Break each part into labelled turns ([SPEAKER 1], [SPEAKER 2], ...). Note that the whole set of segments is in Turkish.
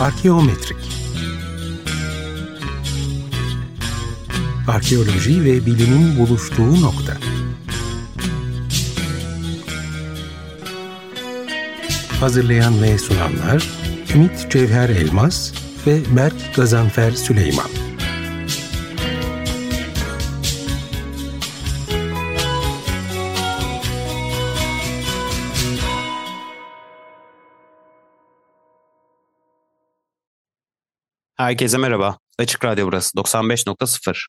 [SPEAKER 1] Arkeometrik Arkeoloji ve bilimin buluştuğu nokta. Hazırlayan ve sunanlar Ümit Cevher Elmas ve Berk Gazanfer Süleyman.
[SPEAKER 2] Herkese merhaba. Açık Radyo burası 95.0.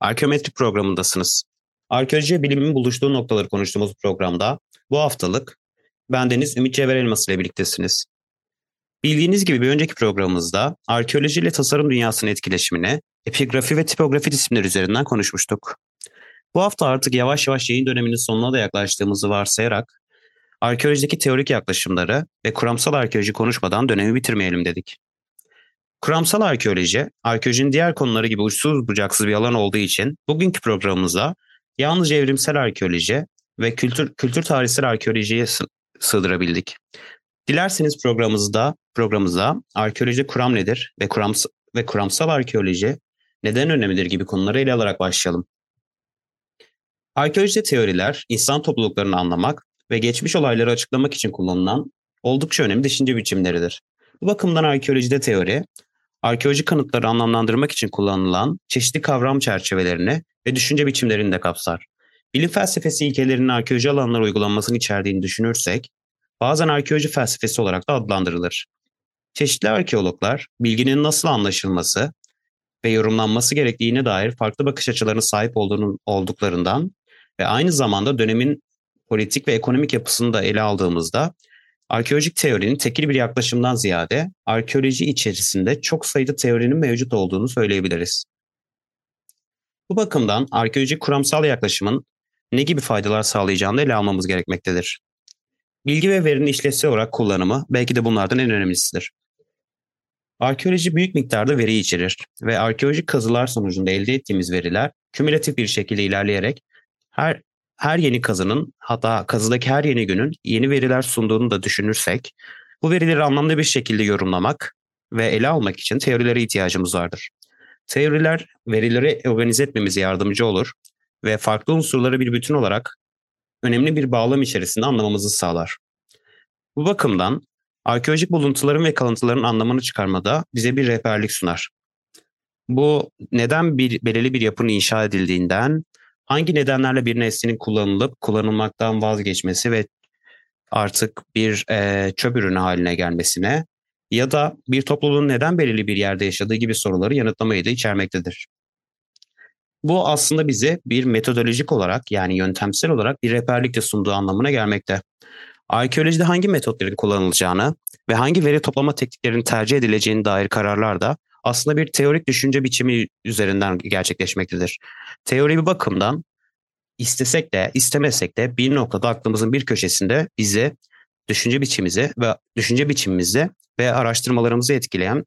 [SPEAKER 2] Arkeometrik programındasınız. Arkeoloji ve bilimin buluştuğu noktaları konuştuğumuz programda bu haftalık bendeniz Ümit Cevher Elmas ile birliktesiniz. Bildiğiniz gibi bir önceki programımızda arkeoloji ile tasarım dünyasının etkileşimini epigrafi ve tipografi disiplinleri üzerinden konuşmuştuk. Bu hafta artık yavaş yavaş yayın döneminin sonuna da yaklaştığımızı varsayarak arkeolojideki teorik yaklaşımları ve kuramsal arkeoloji konuşmadan dönemi bitirmeyelim dedik. Kuramsal arkeoloji, arkeolojinin diğer konuları gibi uçsuz bucaksız bir alan olduğu için bugünkü programımıza yalnızca evrimsel arkeoloji ve kültür, kültür tarihsel arkeolojiye sığdırabildik. Dilerseniz programımızda programımıza arkeoloji kuram nedir ve kurams ve kuramsal arkeoloji neden önemlidir gibi konuları ele alarak başlayalım. Arkeolojide teoriler insan topluluklarını anlamak ve geçmiş olayları açıklamak için kullanılan oldukça önemli düşünce biçimleridir. Bu bakımdan arkeolojide teori, arkeolojik kanıtları anlamlandırmak için kullanılan çeşitli kavram çerçevelerini ve düşünce biçimlerini de kapsar. Bilim felsefesi ilkelerinin arkeoloji alanlara uygulanmasını içerdiğini düşünürsek, bazen arkeoloji felsefesi olarak da adlandırılır. Çeşitli arkeologlar, bilginin nasıl anlaşılması ve yorumlanması gerektiğine dair farklı bakış açılarına sahip olduğunun, olduklarından ve aynı zamanda dönemin politik ve ekonomik yapısını da ele aldığımızda arkeolojik teorinin tekil bir yaklaşımdan ziyade arkeoloji içerisinde çok sayıda teorinin mevcut olduğunu söyleyebiliriz. Bu bakımdan arkeolojik kuramsal yaklaşımın ne gibi faydalar sağlayacağını ele almamız gerekmektedir. Bilgi ve verinin işlevsel olarak kullanımı belki de bunlardan en önemlisidir. Arkeoloji büyük miktarda veri içerir ve arkeolojik kazılar sonucunda elde ettiğimiz veriler kümülatif bir şekilde ilerleyerek her her yeni kazının hatta kazıdaki her yeni günün yeni veriler sunduğunu da düşünürsek bu verileri anlamlı bir şekilde yorumlamak ve ele almak için teorilere ihtiyacımız vardır. Teoriler verileri organize etmemize yardımcı olur ve farklı unsurları bir bütün olarak önemli bir bağlam içerisinde anlamamızı sağlar. Bu bakımdan arkeolojik buluntuların ve kalıntıların anlamını çıkarmada bize bir rehberlik sunar. Bu neden bir belirli bir yapının inşa edildiğinden hangi nedenlerle bir nesnenin kullanılıp kullanılmaktan vazgeçmesi ve artık bir e, çöp ürünü haline gelmesine ya da bir topluluğun neden belirli bir yerde yaşadığı gibi soruları yanıtlamayı da içermektedir. Bu aslında bize bir metodolojik olarak yani yöntemsel olarak bir rehberlik de sunduğu anlamına gelmekte. Arkeolojide hangi metotların kullanılacağını ve hangi veri toplama tekniklerinin tercih edileceğine dair kararlar da aslında bir teorik düşünce biçimi üzerinden gerçekleşmektedir. Teori bir bakımdan istesek de istemesek de bir noktada aklımızın bir köşesinde bizi düşünce biçimimizi ve düşünce biçimimizi ve araştırmalarımızı etkileyen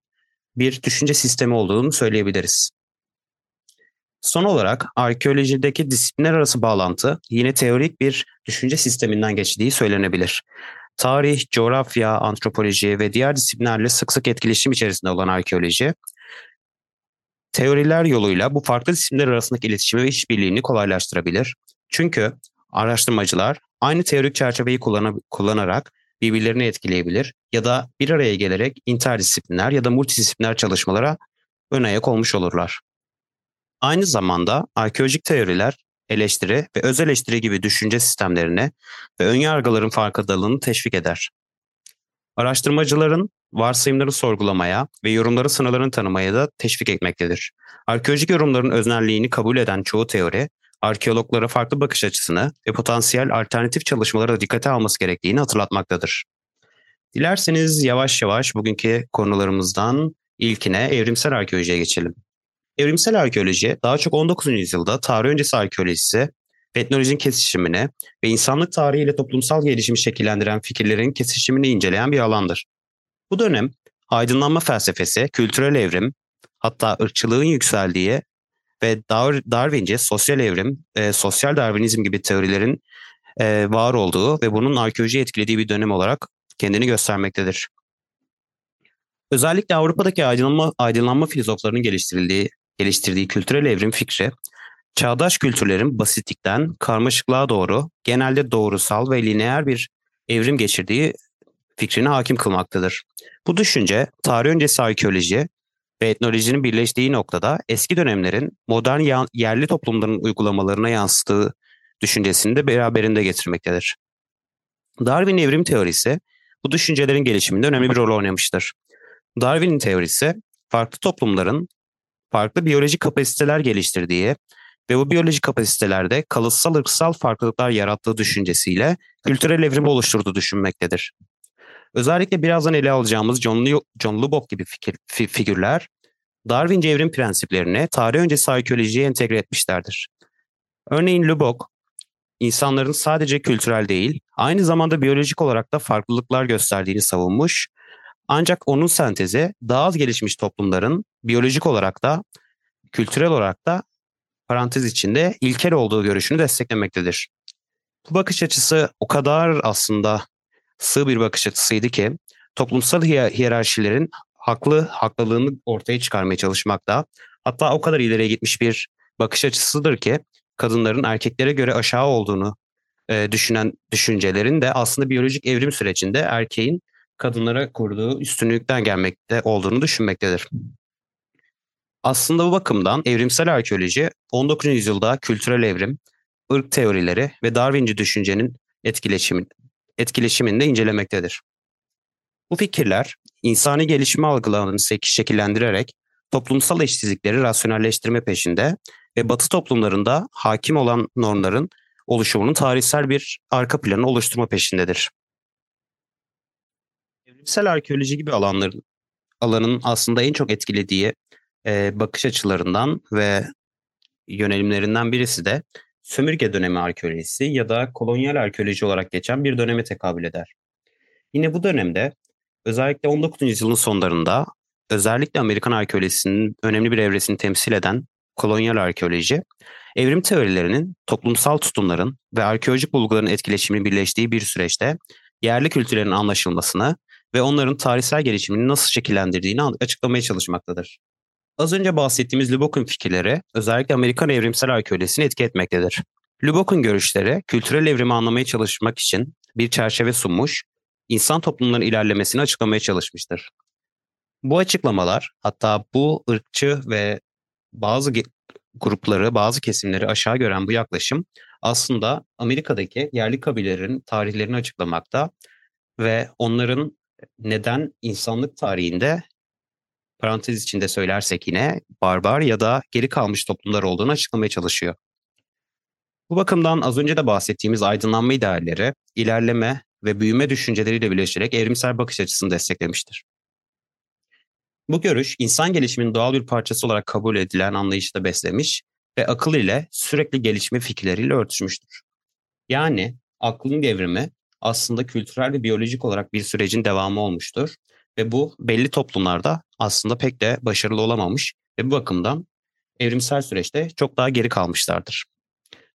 [SPEAKER 2] bir düşünce sistemi olduğunu söyleyebiliriz. Son olarak arkeolojideki disiplinler arası bağlantı yine teorik bir düşünce sisteminden geçtiği söylenebilir. Tarih, coğrafya, antropoloji ve diğer disiplinlerle sık sık etkileşim içerisinde olan arkeoloji, teoriler yoluyla bu farklı disiplinler arasındaki iletişimi ve işbirliğini kolaylaştırabilir. Çünkü araştırmacılar aynı teorik çerçeveyi kullanarak birbirlerini etkileyebilir ya da bir araya gelerek interdisipliner ya da multidisipliner çalışmalara ön ayak olmuş olurlar. Aynı zamanda arkeolojik teoriler eleştiri ve öz eleştiri gibi düşünce sistemlerini ve ön yargıların farkındalığını teşvik eder. Araştırmacıların varsayımları sorgulamaya ve yorumları sınırlarını tanımaya da teşvik etmektedir. Arkeolojik yorumların öznelliğini kabul eden çoğu teori, arkeologlara farklı bakış açısını ve potansiyel alternatif çalışmalara dikkate alması gerektiğini hatırlatmaktadır. Dilerseniz yavaş yavaş bugünkü konularımızdan ilkine evrimsel arkeolojiye geçelim. Evrimsel arkeoloji daha çok 19. yüzyılda tarih öncesi arkeolojisi etnolojinin kesişimini ve insanlık tarihi ile toplumsal gelişimi şekillendiren fikirlerin kesişimini inceleyen bir alandır. Bu dönem aydınlanma felsefesi, kültürel evrim, hatta ırkçılığın yükseldiği ve Darwince sosyal evrim, e, sosyal Darwinizm gibi teorilerin e, var olduğu ve bunun arkeolojiyi etkilediği bir dönem olarak kendini göstermektedir. Özellikle Avrupa'daki aydınlanma, aydınlanma filozoflarının geliştirildiği, geliştirdiği kültürel evrim fikri, çağdaş kültürlerin basitlikten karmaşıklığa doğru genelde doğrusal ve lineer bir evrim geçirdiği fikrine hakim kılmaktadır. Bu düşünce tarih öncesi arkeoloji ve etnolojinin birleştiği noktada eski dönemlerin modern yerli toplumların uygulamalarına yansıttığı düşüncesini de beraberinde getirmektedir. Darwin evrim teorisi bu düşüncelerin gelişiminde önemli bir rol oynamıştır. Darwin'in teorisi farklı toplumların farklı biyolojik kapasiteler geliştirdiği ve bu biyolojik kapasitelerde kalıtsal ırksal farklılıklar yarattığı düşüncesiyle kültürel evrimi oluşturduğu düşünmektedir. Özellikle birazdan ele alacağımız John, John Lubbock gibi fikir, fi, figürler Darwinci evrim prensiplerini tarih öncesi arkeolojiye entegre etmişlerdir. Örneğin Lubbock, insanların sadece kültürel değil, aynı zamanda biyolojik olarak da farklılıklar gösterdiğini savunmuş. Ancak onun sentezi daha az gelişmiş toplumların biyolojik olarak da kültürel olarak da parantez içinde ilkel olduğu görüşünü desteklemektedir. Bu bakış açısı o kadar aslında sığ bir bakış açısıydı ki toplumsal hiyerarşilerin haklı haklılığını ortaya çıkarmaya çalışmakta. Hatta o kadar ileriye gitmiş bir bakış açısıdır ki kadınların erkeklere göre aşağı olduğunu e, düşünen düşüncelerin de aslında biyolojik evrim sürecinde erkeğin kadınlara kurduğu üstünlükten gelmekte olduğunu düşünmektedir. Aslında bu bakımdan evrimsel arkeoloji 19. yüzyılda kültürel evrim, ırk teorileri ve Darwinci düşüncenin etkileşimin, etkileşiminde incelemektedir. Bu fikirler insani gelişimi algılarını şekillendirerek toplumsal eşitsizlikleri rasyonelleştirme peşinde ve Batı toplumlarında hakim olan normların oluşumunun tarihsel bir arka planı oluşturma peşindedir. Evrimsel arkeoloji gibi alanların alanın aslında en çok etkilediği e, bakış açılarından ve yönelimlerinden birisi de sömürge dönemi arkeolojisi ya da kolonyal arkeoloji olarak geçen bir döneme tekabül eder. Yine bu dönemde özellikle 19. yüzyılın sonlarında özellikle Amerikan arkeolojisinin önemli bir evresini temsil eden kolonyal arkeoloji, evrim teorilerinin toplumsal tutumların ve arkeolojik bulguların etkileşiminin birleştiği bir süreçte yerli kültürlerin anlaşılmasını ve onların tarihsel gelişimini nasıl şekillendirdiğini açıklamaya çalışmaktadır. Az önce bahsettiğimiz Lubbock'un fikirleri özellikle Amerikan evrimsel arkeolojisini etki etmektedir. Lubbock'un görüşleri kültürel evrimi anlamaya çalışmak için bir çerçeve sunmuş, insan toplumlarının ilerlemesini açıklamaya çalışmıştır. Bu açıklamalar hatta bu ırkçı ve bazı grupları, bazı kesimleri aşağı gören bu yaklaşım aslında Amerika'daki yerli kabilelerin tarihlerini açıklamakta ve onların neden insanlık tarihinde parantez içinde söylersek yine barbar ya da geri kalmış toplumlar olduğunu açıklamaya çalışıyor. Bu bakımdan az önce de bahsettiğimiz aydınlanma idealleri, ilerleme ve büyüme düşünceleriyle birleşerek evrimsel bakış açısını desteklemiştir. Bu görüş insan gelişiminin doğal bir parçası olarak kabul edilen anlayışı da beslemiş ve akıl ile sürekli gelişme fikirleriyle örtüşmüştür. Yani aklın devrimi aslında kültürel ve biyolojik olarak bir sürecin devamı olmuştur ve bu belli toplumlarda aslında pek de başarılı olamamış ve bu bakımdan evrimsel süreçte çok daha geri kalmışlardır.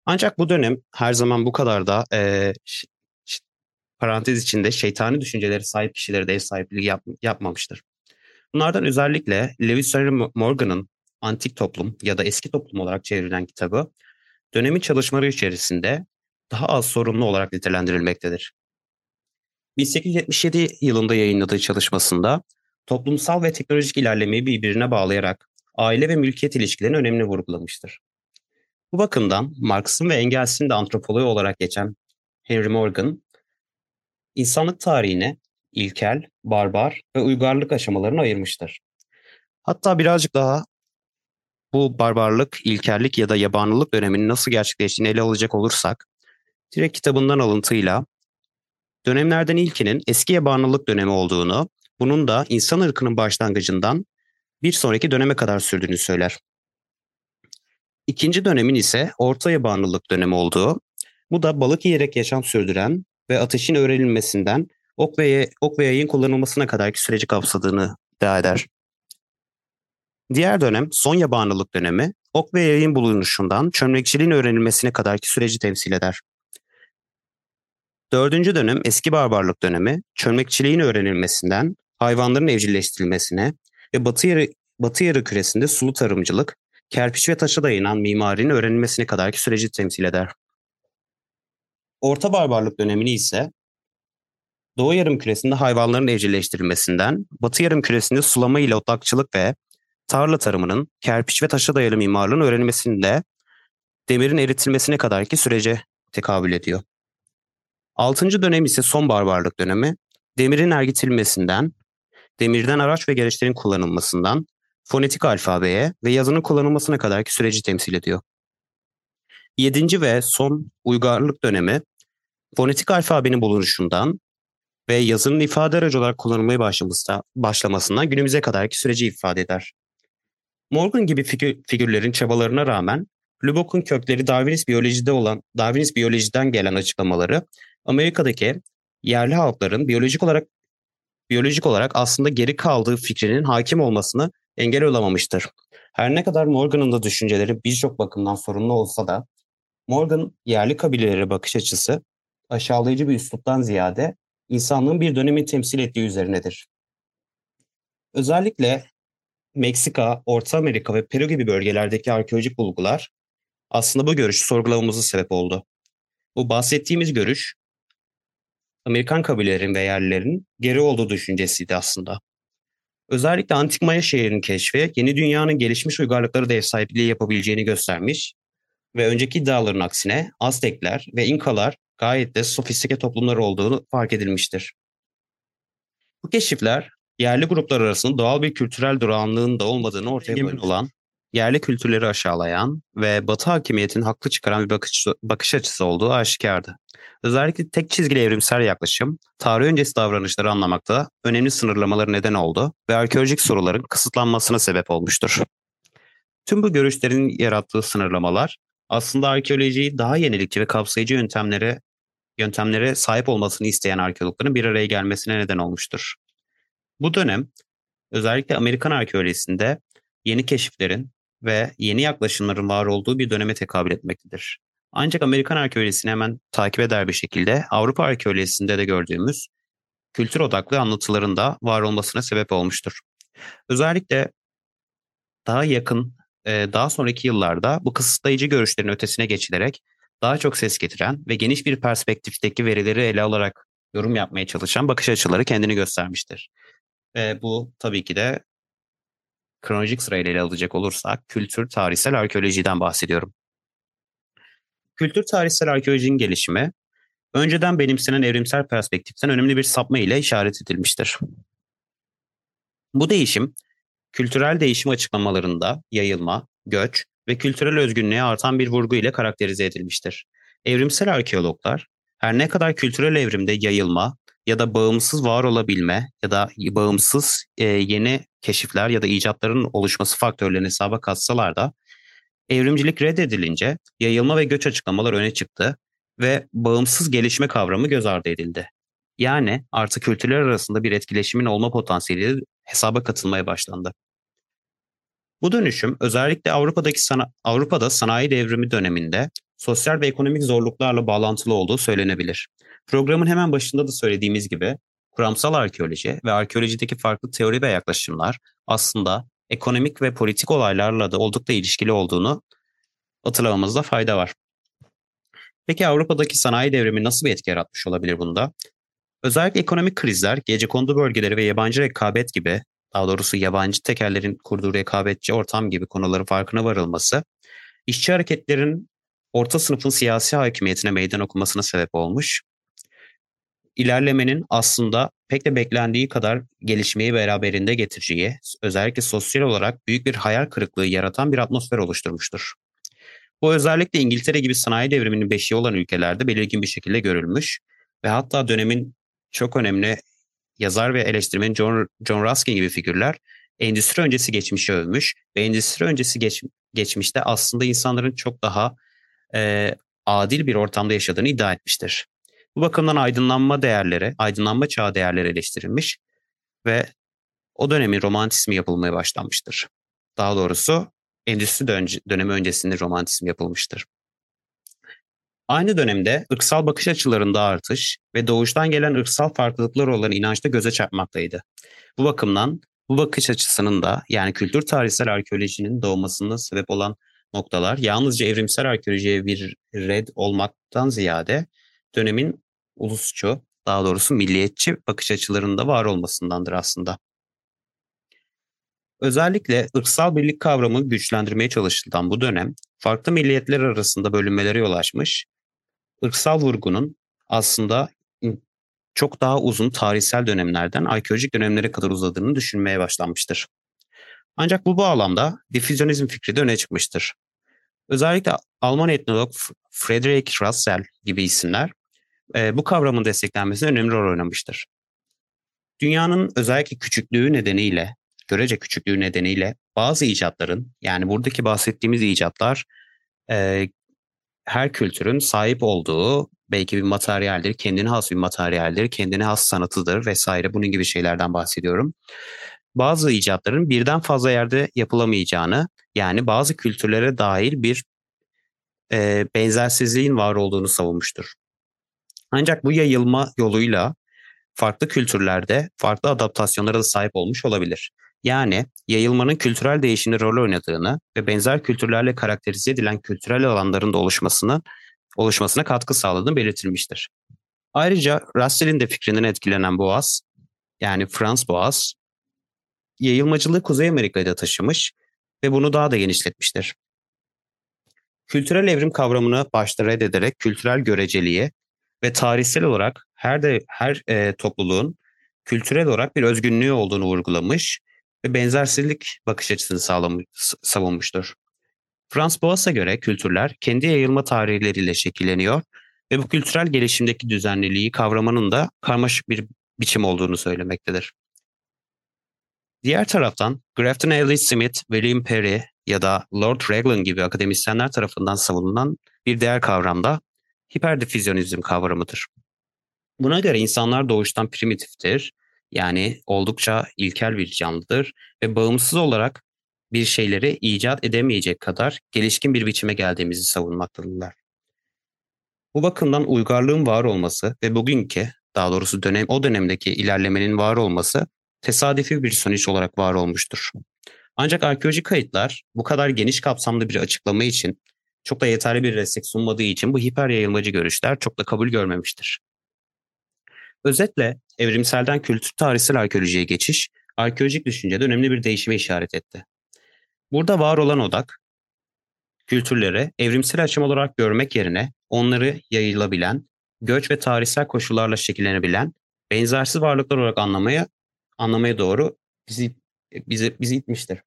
[SPEAKER 2] Ancak bu dönem her zaman bu kadar da e, parantez içinde şeytani düşünceleri sahip kişilere de ev sahipliği yap, yapmamıştır. Bunlardan özellikle Lewis Henry Morgan'ın Antik Toplum ya da Eski Toplum olarak çevrilen kitabı dönemin çalışmaları içerisinde daha az sorunlu olarak nitelendirilmektedir. 1877 yılında yayınladığı çalışmasında toplumsal ve teknolojik ilerlemeyi birbirine bağlayarak aile ve mülkiyet ilişkilerinin önemini vurgulamıştır. Bu bakımdan Marx'ın ve Engels'in de antropoloğu olarak geçen Henry Morgan, insanlık tarihine ilkel, barbar ve uygarlık aşamalarını ayırmıştır. Hatta birazcık daha bu barbarlık, ilkellik ya da yabanılık döneminin nasıl gerçekleştiğini ele alacak olursak, direkt kitabından alıntıyla dönemlerden ilkinin eski yabanılık dönemi olduğunu, bunun da insan ırkının başlangıcından bir sonraki döneme kadar sürdüğünü söyler. İkinci dönemin ise orta yabanlılık dönemi olduğu, bu da balık yiyerek yaşam sürdüren ve ateşin öğrenilmesinden ok ve, ok ve yayın kullanılmasına kadarki süreci kapsadığını iddia eder. Diğer dönem son yabanlılık dönemi, ok ve yayın bulunuşundan çömlekçiliğin öğrenilmesine kadarki süreci temsil eder. Dördüncü dönem eski barbarlık dönemi, çömlekçiliğin öğrenilmesinden hayvanların evcilleştirilmesine ve batı yarı, batı yarı küresinde sulu tarımcılık, kerpiç ve taşa dayanan mimarinin öğrenilmesine kadarki süreci temsil eder. Orta barbarlık dönemini ise Doğu yarım küresinde hayvanların evcilleştirilmesinden, Batı yarım küresinde sulama ile otlakçılık ve tarla tarımının, kerpiç ve taşa dayalı mimarlığın öğrenilmesinde demirin eritilmesine kadarki sürece tekabül ediyor. Altıncı dönem ise son barbarlık dönemi, demirin ergitilmesinden, demirden araç ve gereçlerin kullanılmasından, fonetik alfabeye ve yazının kullanılmasına kadarki süreci temsil ediyor. Yedinci ve son uygarlık dönemi, fonetik alfabenin bulunuşundan ve yazının ifade aracı olarak kullanılmaya başlamasından günümüze kadarki süreci ifade eder. Morgan gibi figür, figürlerin çabalarına rağmen Lubbock'un kökleri Darwinist biyolojide olan Darwinist biyolojiden gelen açıklamaları Amerika'daki yerli halkların biyolojik olarak biyolojik olarak aslında geri kaldığı fikrinin hakim olmasını engel olamamıştır. Her ne kadar Morgan'ın da düşünceleri birçok bakımdan sorunlu olsa da Morgan yerli kabilelere bakış açısı aşağılayıcı bir üsluptan ziyade insanlığın bir dönemi temsil ettiği üzerinedir. Özellikle Meksika, Orta Amerika ve Peru gibi bölgelerdeki arkeolojik bulgular aslında bu görüşü sorgulamamıza sebep oldu. Bu bahsettiğimiz görüş Amerikan kabilelerin ve yerlilerin geri olduğu düşüncesiydi aslında. Özellikle Antik Maya şehrinin keşfi yeni dünyanın gelişmiş uygarlıkları da ev sahipliği yapabileceğini göstermiş ve önceki iddiaların aksine Aztekler ve İnkalar gayet de sofistike toplumlar olduğunu fark edilmiştir. Bu keşifler yerli gruplar arasında doğal bir kültürel durağanlığın da olmadığını ortaya koyan olan, yerli kültürleri aşağılayan ve Batı hakimiyetin haklı çıkaran bir bakış, bakış açısı olduğu aşikardı. Özellikle tek çizgili evrimsel yaklaşım, tarih öncesi davranışları anlamakta önemli sınırlamaları neden oldu ve arkeolojik soruların kısıtlanmasına sebep olmuştur. Tüm bu görüşlerin yarattığı sınırlamalar aslında arkeolojiyi daha yenilikçi ve kapsayıcı yöntemlere yöntemlere sahip olmasını isteyen arkeologların bir araya gelmesine neden olmuştur. Bu dönem özellikle Amerikan arkeolojisinde yeni keşiflerin ve yeni yaklaşımların var olduğu bir döneme tekabül etmektedir. Ancak Amerikan arkeolojisini hemen takip eder bir şekilde Avrupa arkeolojisinde de gördüğümüz kültür odaklı anlatıların da var olmasına sebep olmuştur. Özellikle daha yakın, daha sonraki yıllarda bu kısıtlayıcı görüşlerin ötesine geçilerek daha çok ses getiren ve geniş bir perspektifteki verileri ele alarak yorum yapmaya çalışan bakış açıları kendini göstermiştir. Ve bu tabii ki de kronolojik sırayla ele alacak olursak kültür tarihsel arkeolojiden bahsediyorum. Kültür tarihsel arkeolojinin gelişimi önceden benimsenen evrimsel perspektiften önemli bir sapma ile işaret edilmiştir. Bu değişim kültürel değişim açıklamalarında yayılma, göç ve kültürel özgünlüğe artan bir vurgu ile karakterize edilmiştir. Evrimsel arkeologlar her ne kadar kültürel evrimde yayılma ya da bağımsız var olabilme ya da bağımsız e, yeni keşifler ya da icatların oluşması faktörlerini hesaba katsalar da evrimcilik reddedilince yayılma ve göç açıklamalar öne çıktı ve bağımsız gelişme kavramı göz ardı edildi. Yani artık kültürler arasında bir etkileşimin olma potansiyeli hesaba katılmaya başlandı. Bu dönüşüm özellikle Avrupa'daki sana, Avrupa'da sanayi devrimi döneminde sosyal ve ekonomik zorluklarla bağlantılı olduğu söylenebilir. Programın hemen başında da söylediğimiz gibi kuramsal arkeoloji ve arkeolojideki farklı teori ve yaklaşımlar aslında ekonomik ve politik olaylarla da oldukça ilişkili olduğunu hatırlamamızda fayda var. Peki Avrupa'daki sanayi devrimi nasıl bir etki yaratmış olabilir bunda? Özellikle ekonomik krizler, gece kondu bölgeleri ve yabancı rekabet gibi daha doğrusu yabancı tekerlerin kurduğu rekabetçi ortam gibi konuların farkına varılması, işçi hareketlerin orta sınıfın siyasi hakimiyetine meydan okumasına sebep olmuş. İlerlemenin aslında pek de beklendiği kadar gelişmeyi beraberinde getireceği, özellikle sosyal olarak büyük bir hayal kırıklığı yaratan bir atmosfer oluşturmuştur. Bu özellikle İngiltere gibi sanayi devriminin beşiği olan ülkelerde belirgin bir şekilde görülmüş ve hatta dönemin çok önemli yazar ve eleştirmen John, John Ruskin gibi figürler endüstri öncesi geçmişi övmüş ve endüstri öncesi geç, geçmişte aslında insanların çok daha e, adil bir ortamda yaşadığını iddia etmiştir. Bu bakımdan aydınlanma değerleri, aydınlanma çağı değerleri eleştirilmiş ve o dönemin romantizmi yapılmaya başlanmıştır. Daha doğrusu endüstri dönemi öncesinde romantizm yapılmıştır. Aynı dönemde ırksal bakış açılarında artış ve doğuştan gelen ırksal farklılıklar olan inançta göze çarpmaktaydı. Bu bakımdan bu bakış açısının da yani kültür tarihsel arkeolojinin doğmasına sebep olan noktalar yalnızca evrimsel arkeolojiye bir red olmaktan ziyade dönemin ulusçu, daha doğrusu milliyetçi bakış açılarında var olmasındandır aslında. Özellikle ırksal birlik kavramı güçlendirmeye çalışılan bu dönem farklı milliyetler arasında bölünmelere yol açmış. Irksal vurgunun aslında çok daha uzun tarihsel dönemlerden arkeolojik dönemlere kadar uzadığını düşünmeye başlanmıştır. Ancak bu bağlamda difüzyonizm fikri de öne çıkmıştır. Özellikle Alman etnolog Friedrich Russell gibi isimler e, bu kavramın desteklenmesine önemli rol oynamıştır. Dünyanın özellikle küçüklüğü nedeniyle, görece küçüklüğü nedeniyle bazı icatların, yani buradaki bahsettiğimiz icatlar e, her kültürün sahip olduğu belki bir materyaldir, kendine has bir materyaldir, kendine has sanatıdır vesaire bunun gibi şeylerden bahsediyorum. Bazı icatların birden fazla yerde yapılamayacağını, yani bazı kültürlere dair bir e, benzersizliğin var olduğunu savunmuştur. Ancak bu yayılma yoluyla farklı kültürlerde farklı adaptasyonlara da sahip olmuş olabilir. Yani yayılmanın kültürel değişimde rol oynadığını ve benzer kültürlerle karakterize edilen kültürel alanların da oluşmasını oluşmasına katkı sağladığını belirtilmiştir. Ayrıca Russell'in de fikrinden etkilenen Boğaz, yani Frans Boğaz, yayılmacılığı Kuzey Amerika'ya taşımış ve bunu daha da genişletmiştir. Kültürel evrim kavramını başta reddederek kültürel göreceliğe ve tarihsel olarak her de her e, topluluğun kültürel olarak bir özgünlüğü olduğunu vurgulamış ve benzersizlik bakış açısını sağlamış, savunmuştur. Frans Boas'a göre kültürler kendi yayılma tarihleriyle şekilleniyor ve bu kültürel gelişimdeki düzenliliği kavramanın da karmaşık bir biçim olduğunu söylemektedir. Diğer taraftan Grafton Ellis Smith, William Perry ya da Lord Raglan gibi akademisyenler tarafından savunulan bir değer kavramda hiperdifüzyonizm kavramıdır. Buna göre insanlar doğuştan primitiftir, yani oldukça ilkel bir canlıdır ve bağımsız olarak bir şeyleri icat edemeyecek kadar gelişkin bir biçime geldiğimizi savunmaktadırlar. Bu bakımdan uygarlığın var olması ve bugünkü, daha doğrusu dönem o dönemdeki ilerlemenin var olması tesadüfi bir sonuç olarak var olmuştur. Ancak arkeolojik kayıtlar bu kadar geniş kapsamlı bir açıklama için çok da yeterli bir destek sunmadığı için bu hiper yayılmacı görüşler çok da kabul görmemiştir. Özetle evrimselden kültür tarihsel arkeolojiye geçiş, arkeolojik düşüncede önemli bir değişime işaret etti. Burada var olan odak, kültürleri evrimsel açım olarak görmek yerine onları yayılabilen, göç ve tarihsel koşullarla şekillenebilen, benzersiz varlıklar olarak anlamaya anlamaya doğru bizi bizi bizi itmiştir.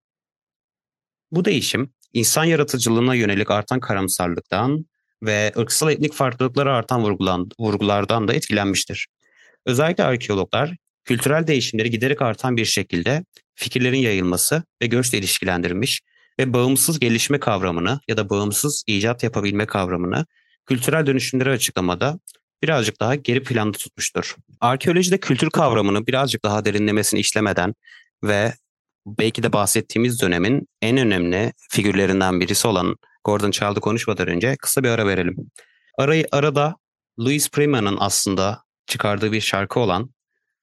[SPEAKER 2] Bu değişim insan yaratıcılığına yönelik artan karamsarlıktan ve ırksal etnik farklılıklara artan vurgulan, vurgulardan da etkilenmiştir. Özellikle arkeologlar kültürel değişimleri giderek artan bir şekilde fikirlerin yayılması ve göçle ilişkilendirmiş ve bağımsız gelişme kavramını ya da bağımsız icat yapabilme kavramını kültürel dönüşümleri açıklamada birazcık daha geri planda tutmuştur. Arkeolojide kültür kavramını birazcık daha derinlemesine işlemeden ve belki de bahsettiğimiz dönemin en önemli figürlerinden birisi olan Gordon Child'ı konuşmadan önce kısa bir ara verelim. Arayı, arada Louis Prima'nın aslında çıkardığı bir şarkı olan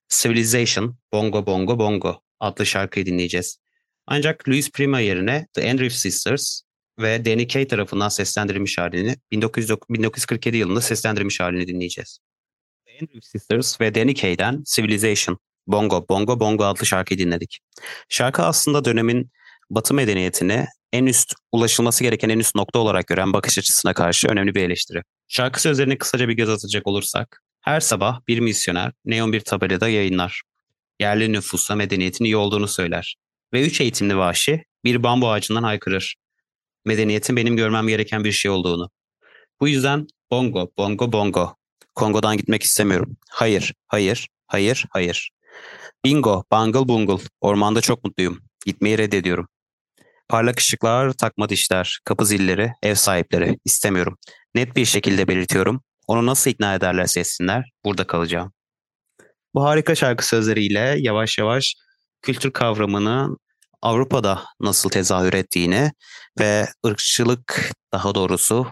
[SPEAKER 2] Civilization Bongo Bongo Bongo adlı şarkıyı dinleyeceğiz. Ancak Louis Prima yerine The Andrews Sisters ve Danny Kaye tarafından seslendirilmiş halini 1947 yılında seslendirilmiş halini dinleyeceğiz. The Andrews Sisters ve Danny Kaye'den Civilization Bongo Bongo Bongo adlı şarkıyı dinledik. Şarkı aslında dönemin Batı medeniyetini en üst ulaşılması gereken en üst nokta olarak gören bakış açısına karşı önemli bir eleştiri. Şarkı sözlerini kısaca bir göz atacak olursak, her sabah bir misyoner neon bir tabelada yayınlar. Yerli nüfusa medeniyetin iyi olduğunu söyler. Ve üç eğitimli vahşi bir bambu ağacından haykırır. Medeniyetin benim görmem gereken bir şey olduğunu. Bu yüzden bongo, bongo, bongo. Kongo'dan gitmek istemiyorum. Hayır, hayır, hayır, hayır. Bingo, bangle bungle. Ormanda çok mutluyum. Gitmeyi reddediyorum. Parlak ışıklar, takma dişler, kapı zilleri, ev sahipleri. İstemiyorum. Net bir şekilde belirtiyorum. Onu nasıl ikna ederlerse etsinler, burada kalacağım. Bu harika şarkı sözleriyle yavaş yavaş kültür kavramının Avrupa'da nasıl tezahür ettiğini ve ırkçılık daha doğrusu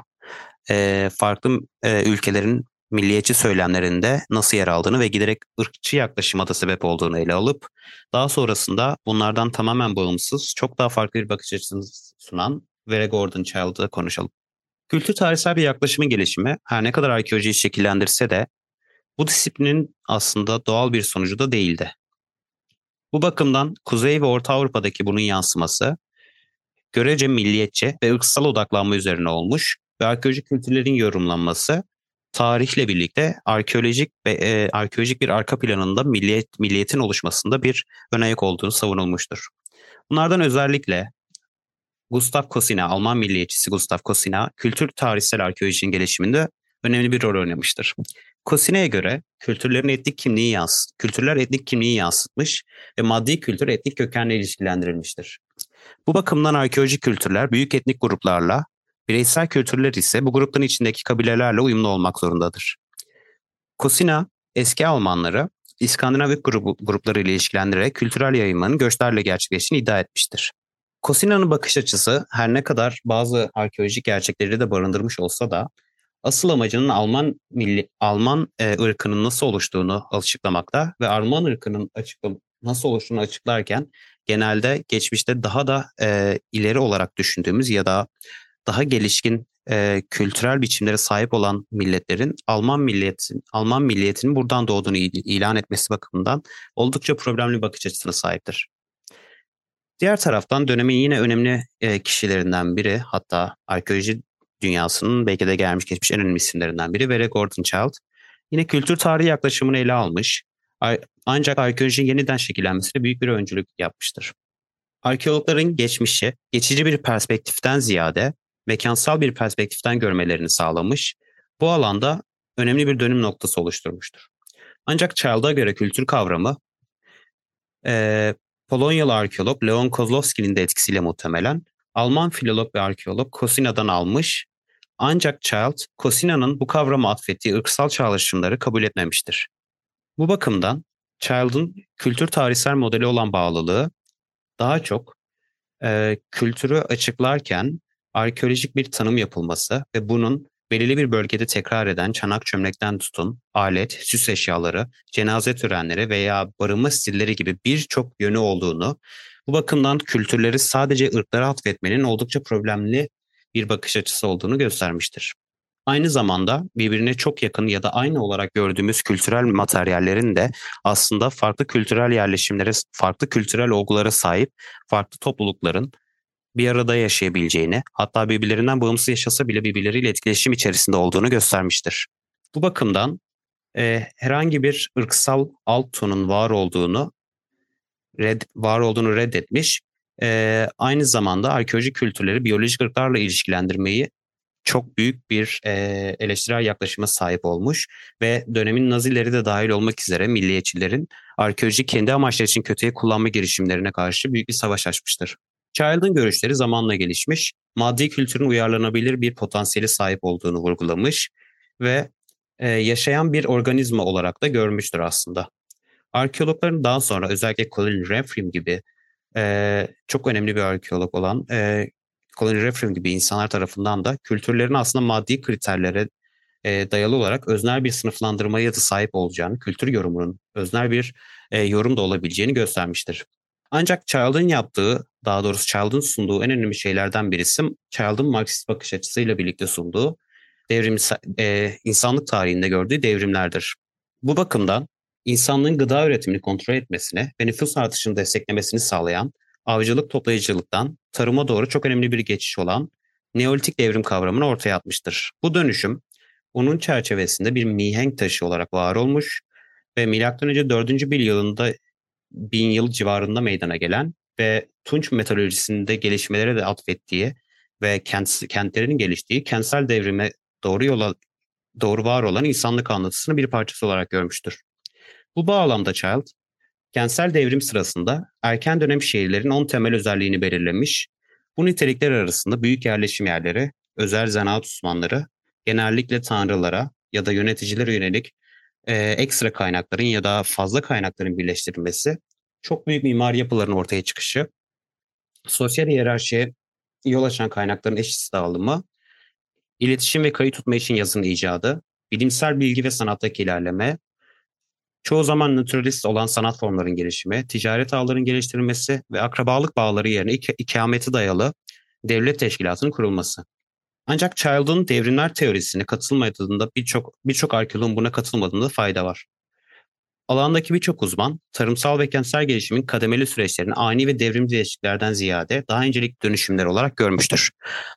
[SPEAKER 2] farklı ülkelerin milliyetçi söylemlerinde nasıl yer aldığını ve giderek ırkçı yaklaşıma da sebep olduğunu ele alıp daha sonrasında bunlardan tamamen bağımsız çok daha farklı bir bakış açısını sunan Vera Gordon Child'ı konuşalım. Kültür tarihsel bir yaklaşımın gelişimi her ne kadar arkeolojiyi şekillendirse de bu disiplinin aslında doğal bir sonucu da değildi. Bu bakımdan Kuzey ve Orta Avrupa'daki bunun yansıması görece milliyetçi ve ırksal odaklanma üzerine olmuş ve arkeolojik kültürlerin yorumlanması tarihle birlikte arkeolojik ve e, arkeolojik bir arka planında milliyet milliyetin oluşmasında bir önayak olduğunu savunulmuştur. Bunlardan özellikle Gustav Kosina, Alman milliyetçisi Gustav Kosina, kültür tarihsel arkeolojinin gelişiminde önemli bir rol oynamıştır. Kosina'ya göre kültürlerin etnik kimliği yans, kültürler etnik kimliği yansıtmış ve maddi kültür etnik kökenle ilişkilendirilmiştir. Bu bakımdan arkeolojik kültürler büyük etnik gruplarla, bireysel kültürler ise bu grupların içindeki kabilelerle uyumlu olmak zorundadır. Kosina, eski Almanları İskandinavik grubu, grupları ile ilişkilendirerek kültürel yayılmanın göçlerle gerçekleştiğini iddia etmiştir. Kosina'nın bakış açısı her ne kadar bazı arkeolojik gerçekleri de barındırmış olsa da asıl amacının Alman milli Alman e, ırkının nasıl oluştuğunu açıklamakta ve Alman ırkının açıklam nasıl oluştuğunu açıklarken genelde geçmişte daha da e, ileri olarak düşündüğümüz ya da daha gelişkin e, kültürel biçimlere sahip olan milletlerin Alman milliyetin Alman milliyetinin buradan doğduğunu ilan etmesi bakımından oldukça problemli bakış açısına sahiptir. Diğer taraftan dönemin yine önemli e, kişilerinden biri hatta arkeoloji dünyasının belki de gelmiş geçmiş en önemli isimlerinden biri Vera Gordon Child. Yine kültür tarihi yaklaşımını ele almış ancak arkeolojinin yeniden şekillenmesine büyük bir öncülük yapmıştır. Arkeologların geçmişi geçici bir perspektiften ziyade mekansal bir perspektiften görmelerini sağlamış, bu alanda önemli bir dönüm noktası oluşturmuştur. Ancak Child'a göre kültür kavramı e, Polonyalı arkeolog Leon Kozlowski'nin de etkisiyle muhtemelen Alman filolog ve arkeolog Kosina'dan almış ancak Child, Kosina'nın bu kavrama atfettiği ırksal çağrışımları kabul etmemiştir. Bu bakımdan Child'ın kültür tarihsel modeli olan bağlılığı daha çok e, kültürü açıklarken arkeolojik bir tanım yapılması ve bunun belirli bir bölgede tekrar eden çanak çömlekten tutun, alet, süs eşyaları, cenaze törenleri veya barınma stilleri gibi birçok yönü olduğunu, bu bakımdan kültürleri sadece ırklara atfetmenin oldukça problemli bir bakış açısı olduğunu göstermiştir. Aynı zamanda birbirine çok yakın ya da aynı olarak gördüğümüz kültürel materyallerin de aslında farklı kültürel yerleşimlere, farklı kültürel olgulara sahip farklı toplulukların bir arada yaşayabileceğini, hatta birbirlerinden bağımsız yaşasa bile birbirleriyle etkileşim içerisinde olduğunu göstermiştir. Bu bakımdan e, herhangi bir ırksal alt tonun var olduğunu red, var olduğunu reddetmiş. E, aynı zamanda arkeolojik kültürleri biyolojik ırklarla ilişkilendirmeyi çok büyük bir e, eleştirel yaklaşıma sahip olmuş ve dönemin Nazileri de dahil olmak üzere milliyetçilerin arkeoloji kendi amaçları için kötüye kullanma girişimlerine karşı büyük bir savaş açmıştır. Child'ın görüşleri zamanla gelişmiş, maddi kültürün uyarlanabilir bir potansiyeli sahip olduğunu vurgulamış ve e, yaşayan bir organizma olarak da görmüştür aslında. Arkeologların daha sonra özellikle Colin Refrim gibi e, çok önemli bir arkeolog olan e, Colin Refrim gibi insanlar tarafından da kültürlerin aslında maddi kriterlere e, dayalı olarak öznel bir sınıflandırmaya da sahip olacağını, kültür yorumunun öznel bir e, yorum da olabileceğini göstermiştir. Ancak Child'ın yaptığı, daha doğrusu Child'ın sunduğu en önemli şeylerden birisi Child'ın Marksist bakış açısıyla birlikte sunduğu devrim, e, insanlık tarihinde gördüğü devrimlerdir. Bu bakımdan insanlığın gıda üretimini kontrol etmesine ve nüfus artışını desteklemesini sağlayan avcılık toplayıcılıktan tarıma doğru çok önemli bir geçiş olan Neolitik devrim kavramını ortaya atmıştır. Bu dönüşüm onun çerçevesinde bir mihenk taşı olarak var olmuş ve M.Ö. 4. bin yılında bin yıl civarında meydana gelen ve Tunç metalolojisinde gelişmelere de atfettiği ve kent, kentlerin geliştiği kentsel devrime doğru yola doğru var olan insanlık anlatısının bir parçası olarak görmüştür. Bu bağlamda Child, kentsel devrim sırasında erken dönem şehirlerin 10 temel özelliğini belirlemiş. Bu nitelikler arasında büyük yerleşim yerleri, özel zanaat uzmanları, genellikle tanrılara ya da yöneticilere yönelik e, ekstra kaynakların ya da fazla kaynakların birleştirilmesi, çok büyük mimar yapıların ortaya çıkışı, sosyal hiyerarşiye yol açan kaynakların eşit dağılımı, iletişim ve kayıt tutma için yazının icadı, bilimsel bilgi ve sanattaki ilerleme, çoğu zaman naturalist olan sanat formlarının gelişimi, ticaret ağlarının geliştirilmesi ve akrabalık bağları yerine ik- ikameti dayalı devlet teşkilatının kurulması. Ancak Child'ın devrimler teorisine katılmadığında birçok birçok arkeoloğun buna katılmadığında fayda var. Alandaki birçok uzman, tarımsal ve kentsel gelişimin kademeli süreçlerini ani ve devrimci değişikliklerden ziyade daha incelik dönüşümler olarak görmüştür.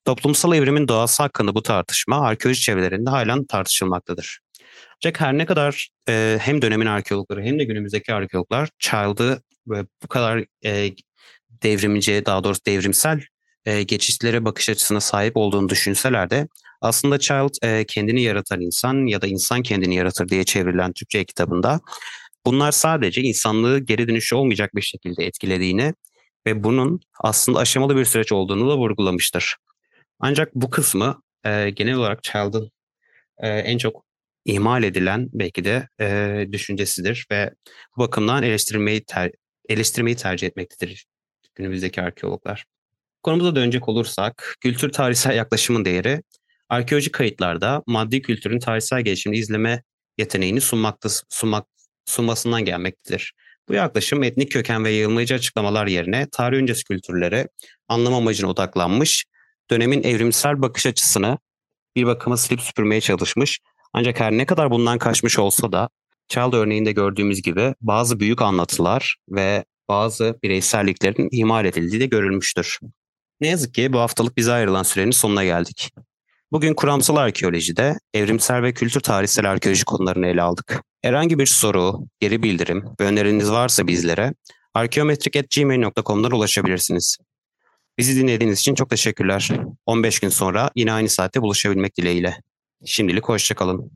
[SPEAKER 2] Toplumsal evrimin doğası hakkında bu tartışma arkeoloji çevrelerinde halen tartışılmaktadır. Ancak her ne kadar e, hem dönemin arkeologları hem de günümüzdeki arkeologlar Child'ı e, bu kadar e, devrimci, daha doğrusu devrimsel e, geçişlere bakış açısına sahip olduğunu düşünseler de aslında Child e, kendini yaratan insan ya da insan kendini yaratır diye çevrilen Türkçe kitabında bunlar sadece insanlığı geri dönüşü olmayacak bir şekilde etkilediğini ve bunun aslında aşamalı bir süreç olduğunu da vurgulamıştır. Ancak bu kısmı e, genel olarak Child'ın e, en çok ihmal edilen belki de e, düşüncesidir ve bu bakımdan eleştirmeyi ter, eleştirmeyi tercih etmektedir günümüzdeki arkeologlar. Konumuza dönecek olursak, kültür tarihsel yaklaşımın değeri, arkeolojik kayıtlarda maddi kültürün tarihsel gelişimini izleme yeteneğini sunmakta, sunmak, sunmasından gelmektedir. Bu yaklaşım etnik köken ve yayılmacı açıklamalar yerine tarih öncesi kültürlere anlam amacına odaklanmış, dönemin evrimsel bakış açısını bir bakıma silip süpürmeye çalışmış. Ancak her ne kadar bundan kaçmış olsa da Child örneğinde gördüğümüz gibi bazı büyük anlatılar ve bazı bireyselliklerin ihmal edildiği de görülmüştür. Ne yazık ki bu haftalık bize ayrılan sürenin sonuna geldik. Bugün kuramsal arkeolojide evrimsel ve kültür tarihsel arkeoloji konularını ele aldık. Herhangi bir soru, geri bildirim ve öneriniz varsa bizlere arkeometrik.gmail.com'dan ulaşabilirsiniz. Bizi dinlediğiniz için çok teşekkürler. 15 gün sonra yine aynı saatte buluşabilmek dileğiyle. Şimdilik hoşçakalın.